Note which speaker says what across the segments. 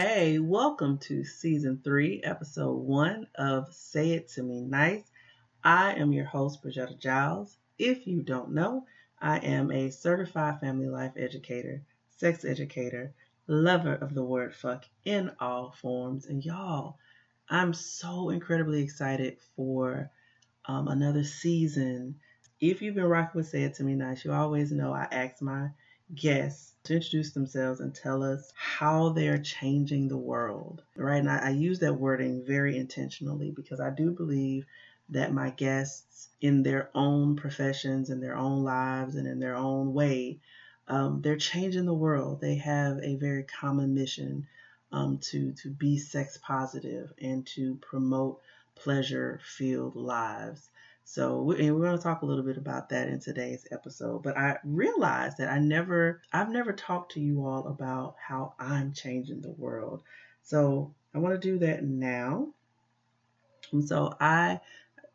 Speaker 1: hey, welcome to season three, episode one of Say It To Me Nice. I am your host, Bridgetta Giles. If you don't know, I am a certified family life educator, sex educator, lover of the word fuck in all forms. And y'all, I'm so incredibly excited for um, another season. If you've been rocking with Say It To Me Nice, you always know I ask my guests to introduce themselves and tell us how they're changing the world, right? And I, I use that wording very intentionally because I do believe that my guests, in their own professions, in their own lives, and in their own way, um, they're changing the world. They have a very common mission um, to to be sex positive and to promote pleasure filled lives. So, we, we're going to talk a little bit about that in today's episode. But I realized that I never, I've never talked to you all about how I'm changing the world. So, I want to do that now. And so, I,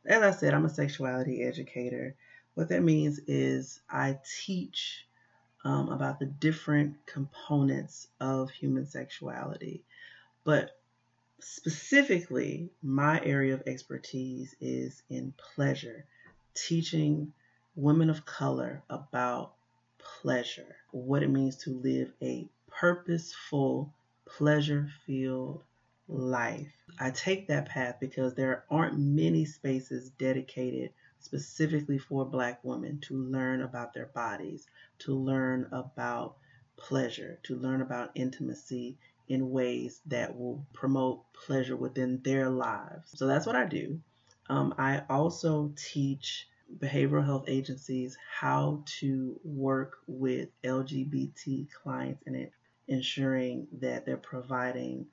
Speaker 1: as I said, I'm a sexuality educator. What that means is I teach um, about the different components of human sexuality. But specifically, my area of expertise is in pleasure, teaching women of color about pleasure, what it means to live a purposeful, pleasure filled life. I take that path because there aren't many spaces dedicated specifically for Black women to learn about their bodies, to learn about pleasure, to learn about intimacy in ways that will promote pleasure within their lives. So that's what I do. Um, I also teach behavioral health agencies how to work with LGBT clients and ensuring that they're providing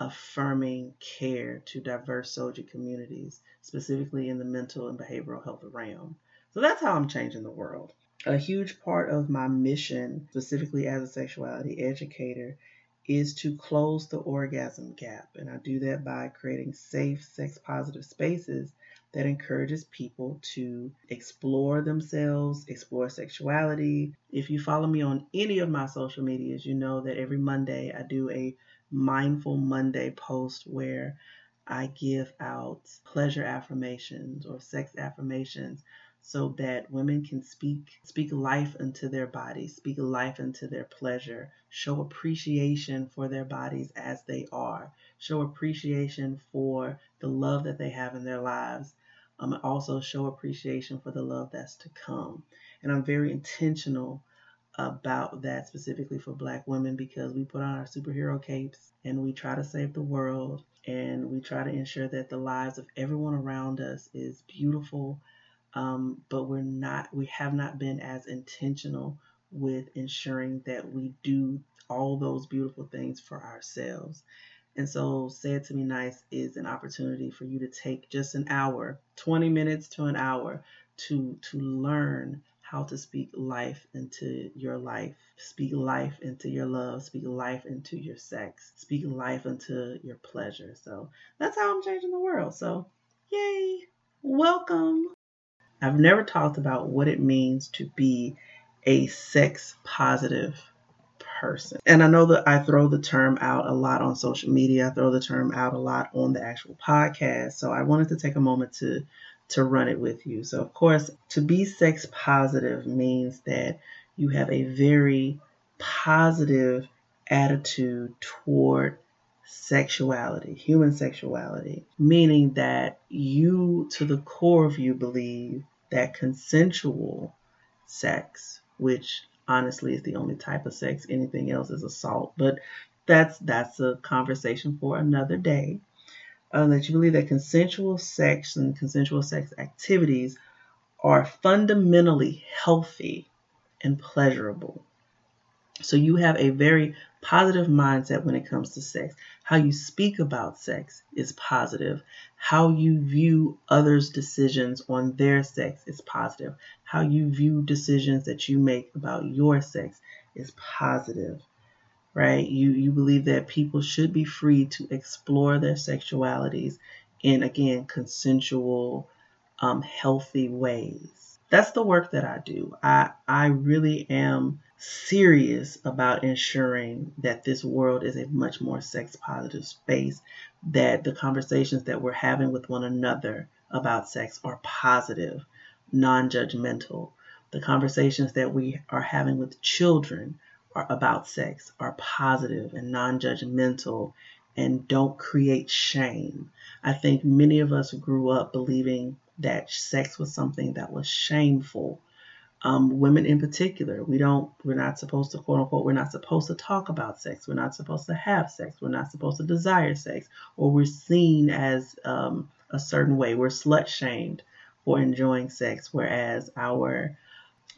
Speaker 1: affirming care to diverse soldier communities, specifically in the mental and behavioral health realm. So that's how I'm changing the world. A huge part of my mission, specifically as a sexuality educator, is to close the orgasm gap. And I do that by creating safe, sex positive spaces that encourages people to explore themselves, explore sexuality. If you follow me on any of my social medias, you know that every Monday I do a Mindful Monday post where I give out pleasure affirmations or sex affirmations so that women can speak speak life into their bodies, speak life into their pleasure, show appreciation for their bodies as they are, show appreciation for the love that they have in their lives, um, also show appreciation for the love that's to come. And I'm very intentional about that specifically for black women because we put on our superhero capes and we try to save the world and we try to ensure that the lives of everyone around us is beautiful um, but we're not we have not been as intentional with ensuring that we do all those beautiful things for ourselves. And so say it to me nice is an opportunity for you to take just an hour 20 minutes to an hour to to learn how to speak life into your life. Speak life into your love. Speak life into your sex. Speak life into your pleasure. So that's how i'm changing the world. So yay. Welcome I've never talked about what it means to be a sex positive person. And I know that I throw the term out a lot on social media. I throw the term out a lot on the actual podcast. So I wanted to take a moment to to run it with you. So of course, to be sex positive means that you have a very positive attitude toward sexuality, human sexuality, meaning that you, to the core of you, believe that consensual sex, which honestly is the only type of sex, anything else is assault, but that's that's a conversation for another day. Uh, that you believe that consensual sex and consensual sex activities are fundamentally healthy and pleasurable. So you have a very positive mindset when it comes to sex. How you speak about sex is positive. How you view others' decisions on their sex is positive. How you view decisions that you make about your sex is positive. Right? You you believe that people should be free to explore their sexualities in again consensual um, healthy ways. That's the work that I do. I I really am serious about ensuring that this world is a much more sex positive space, that the conversations that we're having with one another about sex are positive, non judgmental. The conversations that we are having with children are about sex are positive and non judgmental and don't create shame. I think many of us grew up believing that sex was something that was shameful um, women in particular. We don't, we're not supposed to, quote unquote, we're not supposed to talk about sex. We're not supposed to have sex. We're not supposed to desire sex. Or we're seen as um, a certain way. We're slut shamed for enjoying sex, whereas our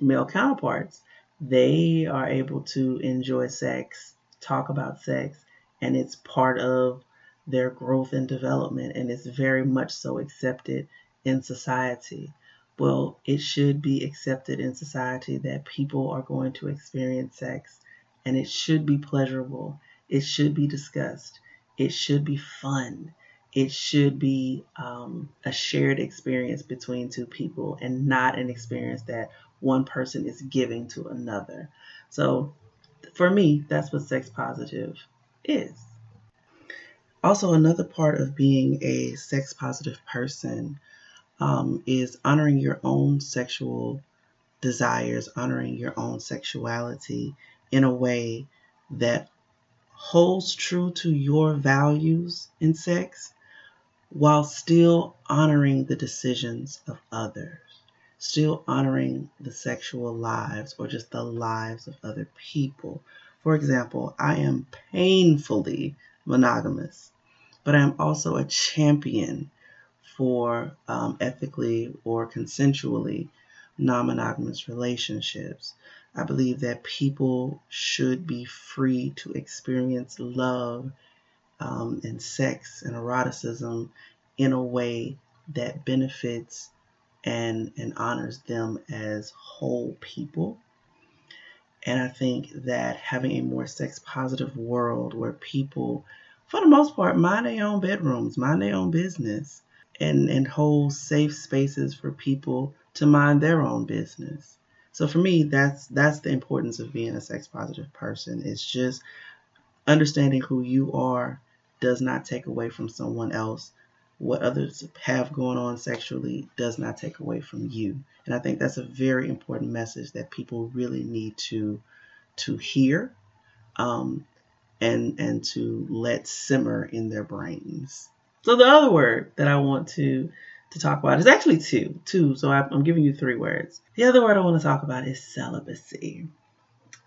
Speaker 1: male counterparts, they are able to enjoy sex, talk about sex, and it's part of their growth and development, and it's very much so accepted in society well, it should be accepted in society that people are going to experience sex and it should be pleasurable. It should be discussed. It should be fun. It should be um, a shared experience between two people and not an experience that one person is giving to another. So, for me, that's what sex positive is. Also, another part of being a sex positive person um, is honoring your own sexual desires, honoring your own sexuality in a way that holds true to your values in sex while still honoring the decisions of others, still honoring the sexual lives or just the lives of other people. For example, I am painfully monogamous, but I am also a champion for um, ethically or consensually non monogamous relationships. I believe that people should be free to experience love um, and sex and eroticism in a way that benefits and, and honors them as whole people. And I think that having a more sex positive world where people, for the most part, mind their own bedrooms, mind their own business, and, and hold safe spaces for people to mind their own business. So for me, that's that's the importance of being a sex positive person. It's just understanding who you are does not take away from someone else. What others have going on sexually does not take away from you. And I think that's a very important message that people really need to to hear um, and and to let simmer in their brains. So the other word that I want to to talk about is actually two, two. So I'm giving you three words. The other word I want to talk about is celibacy.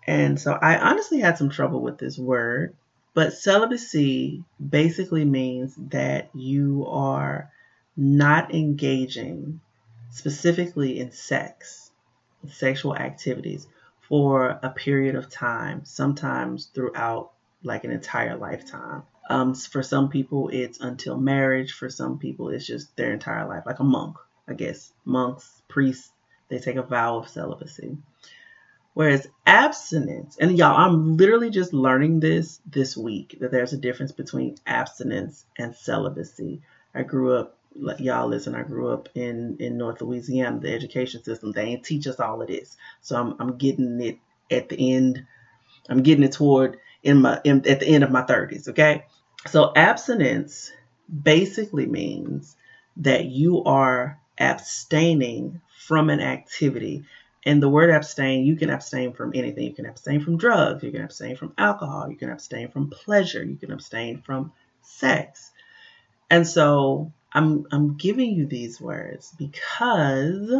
Speaker 1: And so I honestly had some trouble with this word, but celibacy basically means that you are not engaging specifically in sex, sexual activities for a period of time, sometimes throughout like an entire lifetime. Um, for some people, it's until marriage. For some people, it's just their entire life, like a monk, I guess. Monks, priests, they take a vow of celibacy. Whereas abstinence, and y'all, I'm literally just learning this this week that there's a difference between abstinence and celibacy. I grew up, y'all listen, I grew up in in North Louisiana, the education system. They ain't teach us all of this, so I'm I'm getting it at the end. I'm getting it toward in my in, at the end of my 30s. Okay, so abstinence basically means that you are abstaining from an activity. And the word abstain, you can abstain from anything. You can abstain from drugs, you can abstain from alcohol, you can abstain from pleasure, you can abstain from sex. And so I'm I'm giving you these words because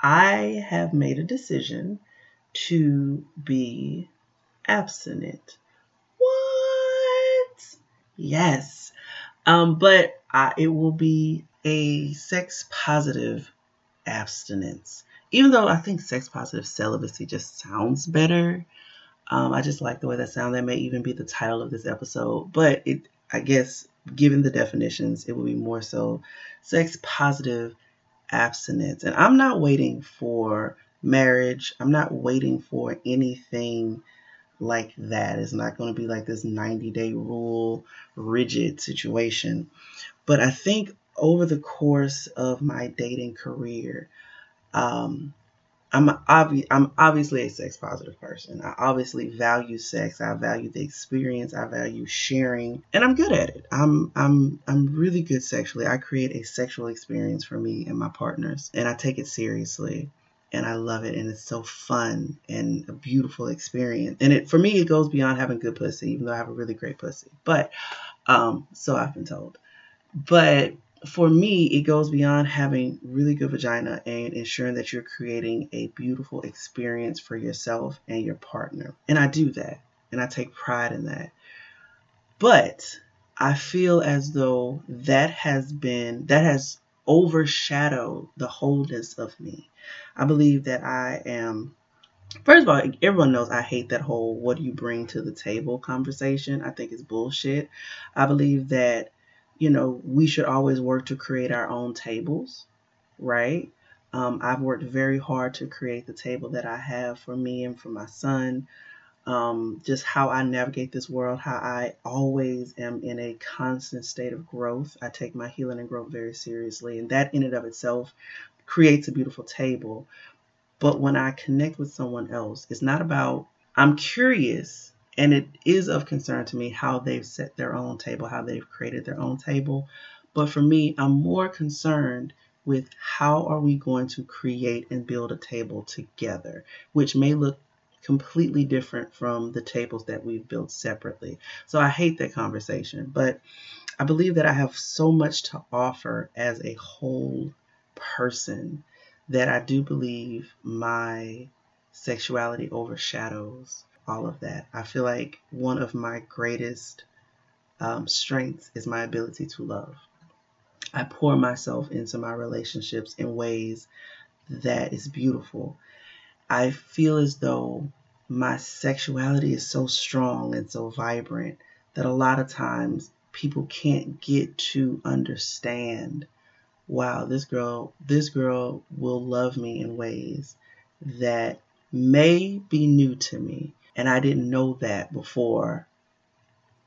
Speaker 1: I have made a decision to be abstinent. Yes. Um, but uh, it will be a sex positive abstinence. Even though I think sex positive celibacy just sounds better. Um, I just like the way that sounds. That may even be the title of this episode. But it, I guess, given the definitions, it will be more so sex positive abstinence. And I'm not waiting for marriage. I'm not waiting for anything like that. It's not going to be like this 90 day rule, rigid situation. But I think over the course of my dating career, um, I'm obvi- I'm obviously a sex positive person. I obviously value sex. I value the experience. I value sharing, and I'm good at it. I'm I'm I'm really good sexually. I create a sexual experience for me and my partners, and I take it seriously. And I love it, and it's so fun and a beautiful experience. And it for me, it goes beyond having good pussy, even though I have a really great pussy. But um, so I've been told. But for me, it goes beyond having really good vagina and ensuring that you're creating a beautiful experience for yourself and your partner. And I do that, and I take pride in that. But I feel as though that has been, that has overshadowed the wholeness of me. I believe that I am First of all, everyone knows I hate that whole what do you bring to the table conversation. I think it's bullshit. I believe that you know, we should always work to create our own tables, right? Um, I've worked very hard to create the table that I have for me and for my son. Um, just how I navigate this world, how I always am in a constant state of growth. I take my healing and growth very seriously, and that in and of itself creates a beautiful table. But when I connect with someone else, it's not about, I'm curious and it is of concern to me how they've set their own table, how they've created their own table. But for me, I'm more concerned with how are we going to create and build a table together, which may look completely different from the tables that we've built separately. So I hate that conversation, but I believe that I have so much to offer as a whole person that I do believe my sexuality overshadows all of that. I feel like one of my greatest um, strengths is my ability to love. I pour myself into my relationships in ways that is beautiful. I feel as though my sexuality is so strong and so vibrant that a lot of times people can't get to understand wow this girl this girl will love me in ways that may be new to me and I didn't know that before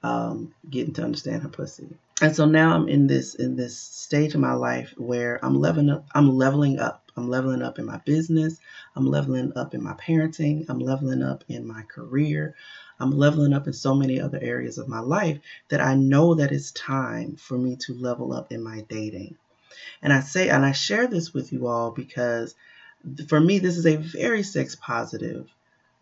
Speaker 1: um, getting to understand her pussy. And so now I'm in this in this stage of my life where I'm leveling up. I'm leveling up. I'm leveling up in my business. I'm leveling up in my parenting. I'm leveling up in my career. I'm leveling up in so many other areas of my life that I know that it's time for me to level up in my dating. And I say, and I share this with you all because for me, this is a very sex positive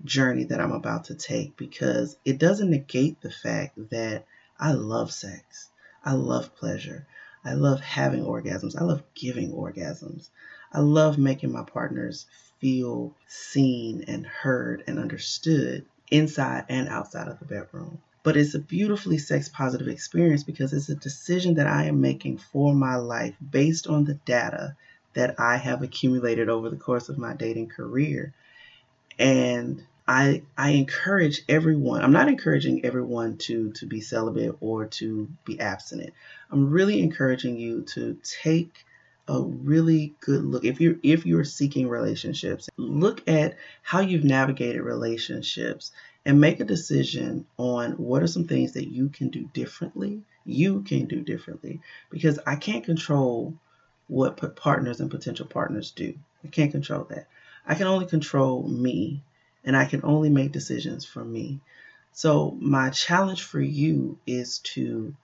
Speaker 1: journey that I'm about to take because it doesn't negate the fact that I love sex. I love pleasure. I love having orgasms. I love giving orgasms. I love making my partners feel seen and heard and understood inside and outside of the bedroom. But it's a beautifully sex positive experience because it's a decision that I am making for my life based on the data that I have accumulated over the course of my dating career. And I I encourage everyone. I'm not encouraging everyone to to be celibate or to be abstinent. I'm really encouraging you to take a really good look. If you're if you're seeking relationships look at how you've navigated relationships and make a decision on what are some things that you can do differently you can do differently. Because i can't control what partners and potential partners do. I can't control that. I can only control me and I can only make decisions for me. So, my challenge for you is to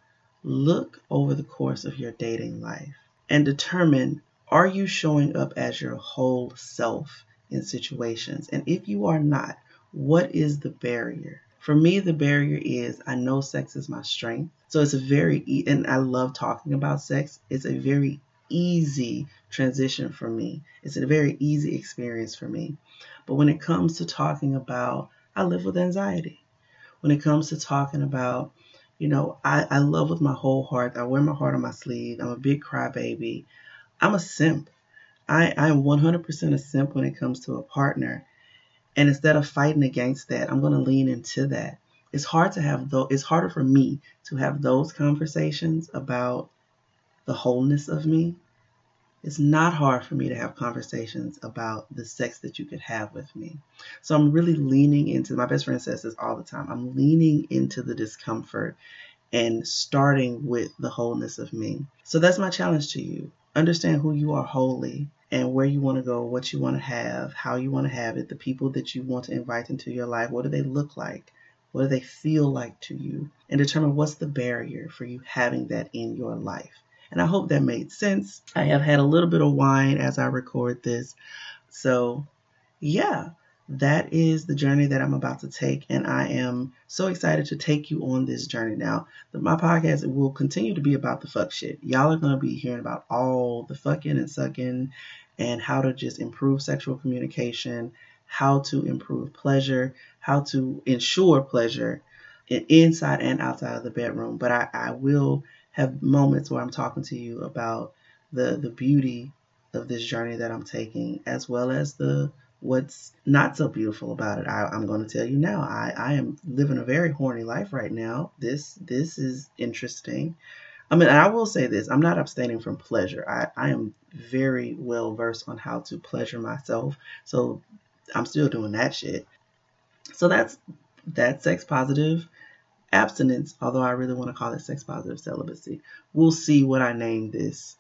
Speaker 1: look over the course of your dating life and determine are you showing up as your whole self in situations? And if you are not, what is the barrier? For me, the barrier is I know sex is my strength. So it's a very, and I love talking about sex. It's a very easy transition for me. It's a very easy experience for me. But when it comes to talking about, I live with anxiety. When it comes to talking about, you know, I, I love with my whole heart. I wear my heart on my sleeve. I'm a big crybaby. I'm a simp. I, I am 100% a simp when it comes to a partner. And instead of fighting against that, I'm going to lean into that. It's hard to have though. It's harder for me to have those conversations about the wholeness of me it's not hard for me to have conversations about the sex that you could have with me. So I'm really leaning into my best friend says this all the time. I'm leaning into the discomfort and starting with the wholeness of me. So that's my challenge to you. Understand who you are wholly and where you want to go, what you want to have, how you want to have it, the people that you want to invite into your life, what do they look like? What do they feel like to you? And determine what's the barrier for you having that in your life. And I hope that made sense. I have had a little bit of wine as I record this. So, yeah, that is the journey that I'm about to take. And I am so excited to take you on this journey. Now, my podcast will continue to be about the fuck shit. Y'all are going to be hearing about all the fucking and sucking and how to just improve sexual communication, how to improve pleasure, how to ensure pleasure inside and outside of the bedroom. But I, I will have moments where I'm talking to you about the the beauty of this journey that I'm taking, as well as the what's not so beautiful about it. I, am going to tell you now. I, I am living a very horny life right now. This this is interesting. I mean, I will say this: I'm not abstaining from pleasure. I, I am very well versed on how to pleasure myself, so I'm still doing that shit. So that's that's sex positive abstinence, although I really want to call it sex positive celibacy. We'll see what I name this.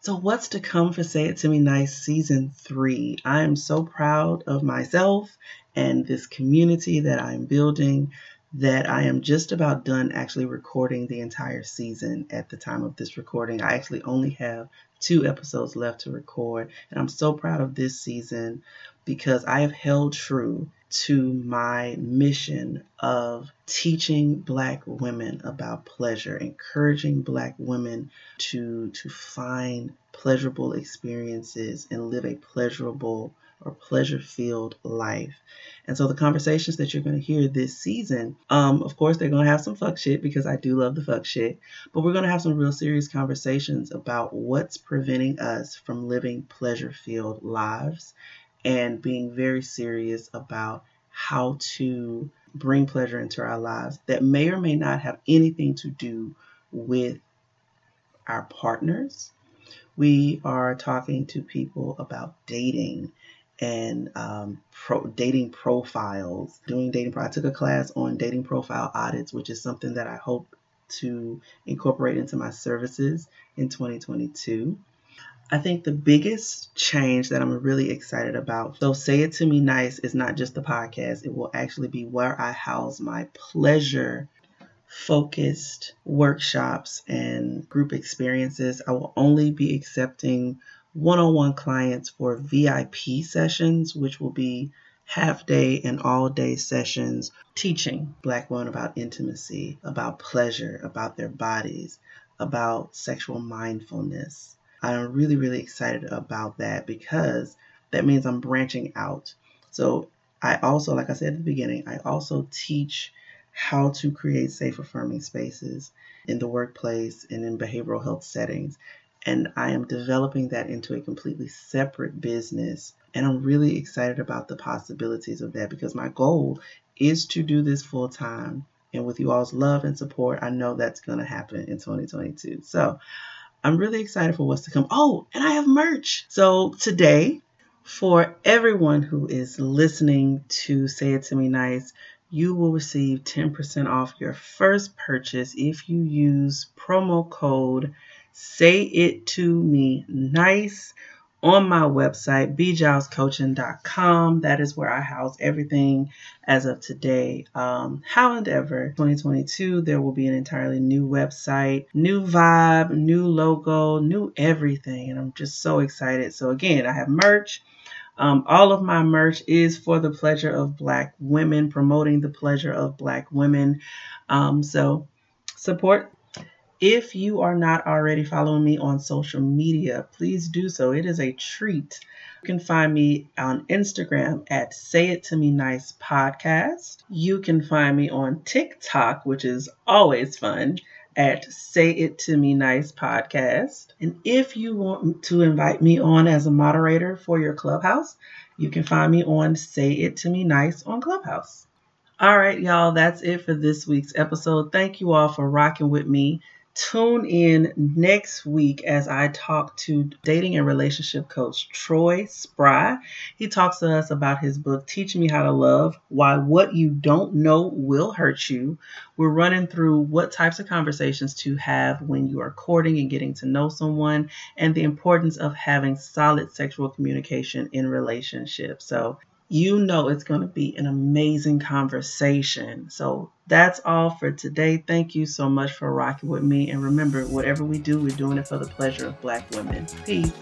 Speaker 1: So, what's to come for Say It To Me Nice season three? I am so proud of myself and this community that I'm building that I am just about done actually recording the entire season at the time of this recording. I actually only have two episodes left to record, and I'm so proud of this season because I have held true to my mission of teaching black women about pleasure, encouraging black women to to find pleasurable experiences and live a pleasurable or pleasure filled life. And so the conversations that you're going to hear this season, um, of course, they're going to have some fuck shit because I do love the fuck shit, but we're going to have some real serious conversations about what's preventing us from living pleasure filled lives and being very serious about how to bring pleasure into our lives that may or may not have anything to do with our partners. We are talking to people about dating and um, pro- dating profiles, doing dating. Pro- I took a class on dating profile audits, which is something that I hope to incorporate into my services in 2022. I think the biggest change that I'm really excited about, so Say It To Me Nice is not just the podcast, it will actually be where I house my pleasure focused workshops and group experiences. I will only be accepting one on one clients for VIP sessions, which will be half day and all day sessions teaching Black women about intimacy, about pleasure, about their bodies, about sexual mindfulness I'm really, really excited about that because that means I'm branching out. So I also, like I said at the beginning, I also teach how to create safe, affirming spaces in the workplace and in behavioral health settings. And I am developing that into a completely separate business. And I'm really excited about the possibilities of that because my goal is to do this full time. And with you all's love and support, I know that's going to happen in 2022. So I'm really excited for what's to come. Oh, and I have merch. So today, for everyone who is listening to Say It To Me Nice, you will receive 10% off your first purchase if you use promo code Say It To Me Nice on my website, bgilescoaching.com. That is where I house everything as of today. Um, however, 2022, there will be an entirely new website, new vibe, new logo, new everything. And I'm just so excited. So, again, I have merch. Um, all of my merch is for the pleasure of Black women, promoting the pleasure of Black women. Um, so, support if you are not already following me on social media, please do so. It is a treat. You can find me on Instagram at Say It To Me Nice Podcast. You can find me on TikTok, which is always fun, at Say It To Me Nice Podcast. And if you want to invite me on as a moderator for your clubhouse, you can find me on Say It To Me Nice on Clubhouse. All right, y'all, that's it for this week's episode. Thank you all for rocking with me Tune in next week as I talk to dating and relationship coach Troy Spry. He talks to us about his book, Teach Me How to Love Why What You Don't Know Will Hurt You. We're running through what types of conversations to have when you are courting and getting to know someone, and the importance of having solid sexual communication in relationships. So, you know it's going to be an amazing conversation. So that's all for today. Thank you so much for rocking with me. And remember, whatever we do, we're doing it for the pleasure of Black women. Peace.